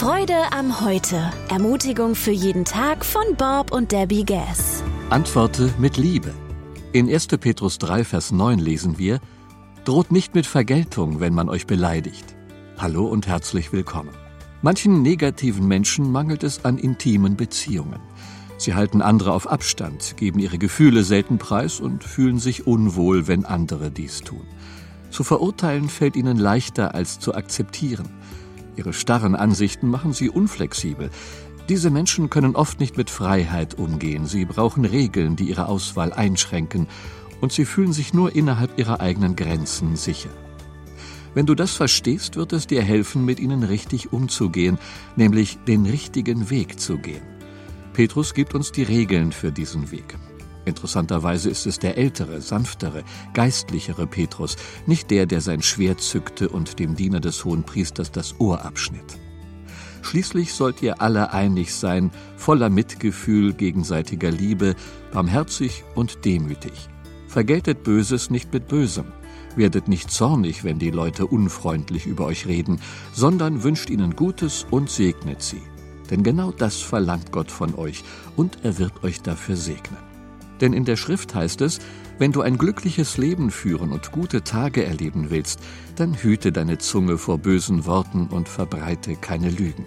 Freude am Heute. Ermutigung für jeden Tag von Bob und Debbie Gass. Antworte mit Liebe. In 1. Petrus 3, Vers 9 lesen wir: Droht nicht mit Vergeltung, wenn man euch beleidigt. Hallo und herzlich willkommen. Manchen negativen Menschen mangelt es an intimen Beziehungen. Sie halten andere auf Abstand, geben ihre Gefühle selten preis und fühlen sich unwohl, wenn andere dies tun. Zu verurteilen fällt ihnen leichter als zu akzeptieren. Ihre starren Ansichten machen sie unflexibel. Diese Menschen können oft nicht mit Freiheit umgehen. Sie brauchen Regeln, die ihre Auswahl einschränken, und sie fühlen sich nur innerhalb ihrer eigenen Grenzen sicher. Wenn du das verstehst, wird es dir helfen, mit ihnen richtig umzugehen, nämlich den richtigen Weg zu gehen. Petrus gibt uns die Regeln für diesen Weg. Interessanterweise ist es der ältere, sanftere, geistlichere Petrus, nicht der, der sein Schwert zückte und dem Diener des Hohenpriesters das Ohr abschnitt. Schließlich sollt ihr alle einig sein, voller Mitgefühl, gegenseitiger Liebe, barmherzig und demütig. Vergeltet Böses nicht mit Bösem. Werdet nicht zornig, wenn die Leute unfreundlich über euch reden, sondern wünscht ihnen Gutes und segnet sie. Denn genau das verlangt Gott von euch, und er wird euch dafür segnen. Denn in der Schrift heißt es, wenn du ein glückliches Leben führen und gute Tage erleben willst, dann hüte deine Zunge vor bösen Worten und verbreite keine Lügen.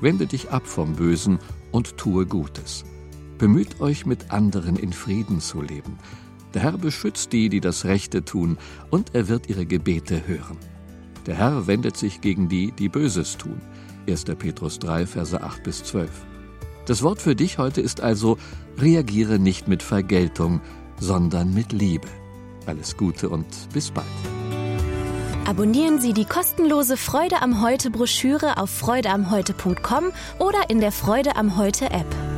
Wende dich ab vom Bösen und tue Gutes. Bemüht euch mit anderen in Frieden zu leben. Der Herr beschützt die, die das Rechte tun, und er wird ihre Gebete hören. Der Herr wendet sich gegen die, die Böses tun. 1. Petrus 3, Verse 8 bis 12. Das Wort für dich heute ist also, reagiere nicht mit Vergeltung, sondern mit Liebe. Alles Gute und bis bald. Abonnieren Sie die kostenlose Freude am Heute Broschüre auf freudeamheute.com oder in der Freude am Heute App.